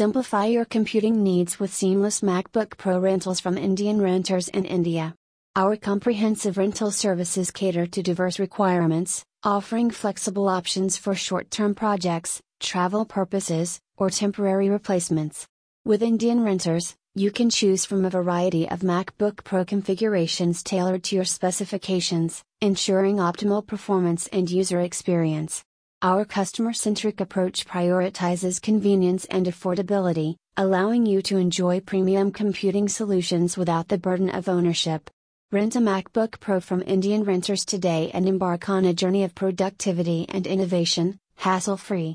Simplify your computing needs with seamless MacBook Pro rentals from Indian renters in India. Our comprehensive rental services cater to diverse requirements, offering flexible options for short term projects, travel purposes, or temporary replacements. With Indian renters, you can choose from a variety of MacBook Pro configurations tailored to your specifications, ensuring optimal performance and user experience. Our customer centric approach prioritizes convenience and affordability, allowing you to enjoy premium computing solutions without the burden of ownership. Rent a MacBook Pro from Indian renters today and embark on a journey of productivity and innovation, hassle free.